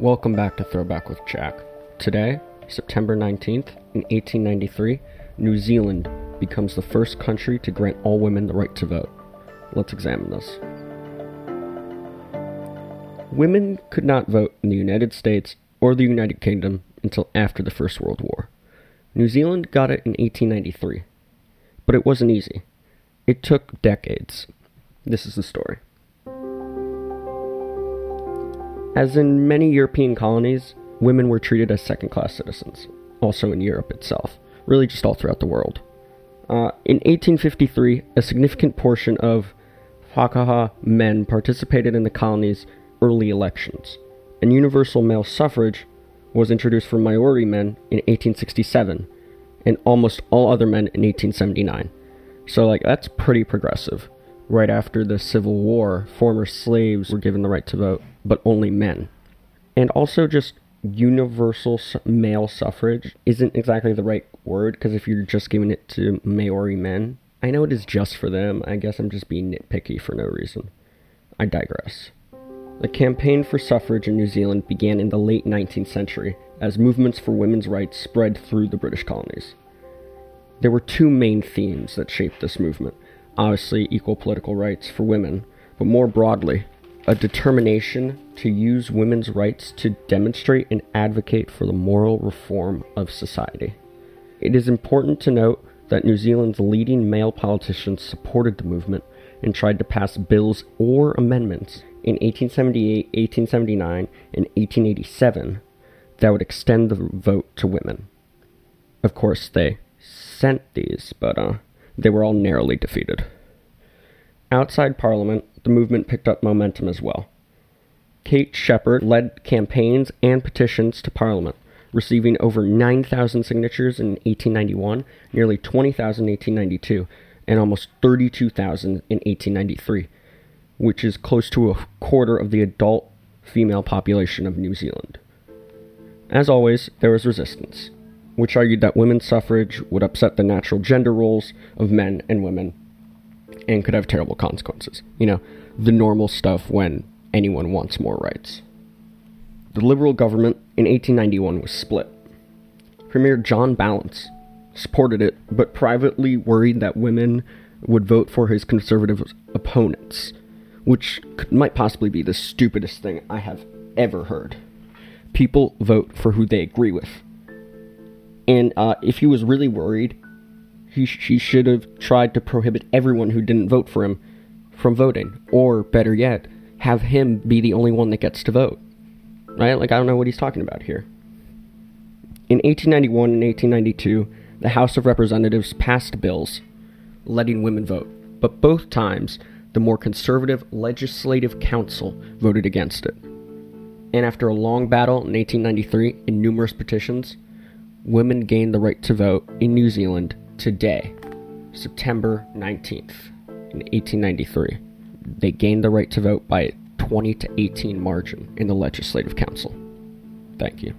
Welcome back to Throwback with Jack. Today, September 19th, in 1893, New Zealand becomes the first country to grant all women the right to vote. Let's examine this. Women could not vote in the United States or the United Kingdom until after the First World War. New Zealand got it in 1893, but it wasn't easy. It took decades. This is the story. As in many European colonies, women were treated as second class citizens, also in Europe itself, really just all throughout the world. Uh, in 1853, a significant portion of Whakaha men participated in the colony's early elections, and universal male suffrage was introduced for Maori men in 1867, and almost all other men in 1879. So, like, that's pretty progressive. Right after the Civil War, former slaves were given the right to vote, but only men. And also, just universal male suffrage isn't exactly the right word because if you're just giving it to Maori men, I know it is just for them. I guess I'm just being nitpicky for no reason. I digress. The campaign for suffrage in New Zealand began in the late 19th century as movements for women's rights spread through the British colonies. There were two main themes that shaped this movement obviously, equal political rights for women, but more broadly, a determination to use women's rights to demonstrate and advocate for the moral reform of society. It is important to note that New Zealand's leading male politicians supported the movement and tried to pass bills or amendments in 1878, 1879, and 1887 that would extend the vote to women. Of course, they sent these, but uh, they were all narrowly defeated. Outside Parliament, the movement picked up momentum as well. Kate Sheppard led campaigns and petitions to Parliament, receiving over 9,000 signatures in 1891, nearly 20,000 in 1892, and almost 32,000 in 1893 which is close to a quarter of the adult female population of New Zealand. As always, there was resistance, which argued that women's suffrage would upset the natural gender roles of men and women and could have terrible consequences. You know, the normal stuff when anyone wants more rights. The Liberal government in 1891 was split. Premier John Ballance supported it, but privately worried that women would vote for his conservative opponents which could, might possibly be the stupidest thing I have ever heard. People vote for who they agree with. And uh, if he was really worried, he, sh- he should have tried to prohibit everyone who didn't vote for him from voting. Or, better yet, have him be the only one that gets to vote. Right? Like, I don't know what he's talking about here. In 1891 and 1892, the House of Representatives passed bills letting women vote. But both times, the more conservative Legislative Council voted against it. And after a long battle in 1893 and numerous petitions, women gained the right to vote in New Zealand today, September 19th, in 1893. They gained the right to vote by a 20 to 18 margin in the Legislative Council. Thank you.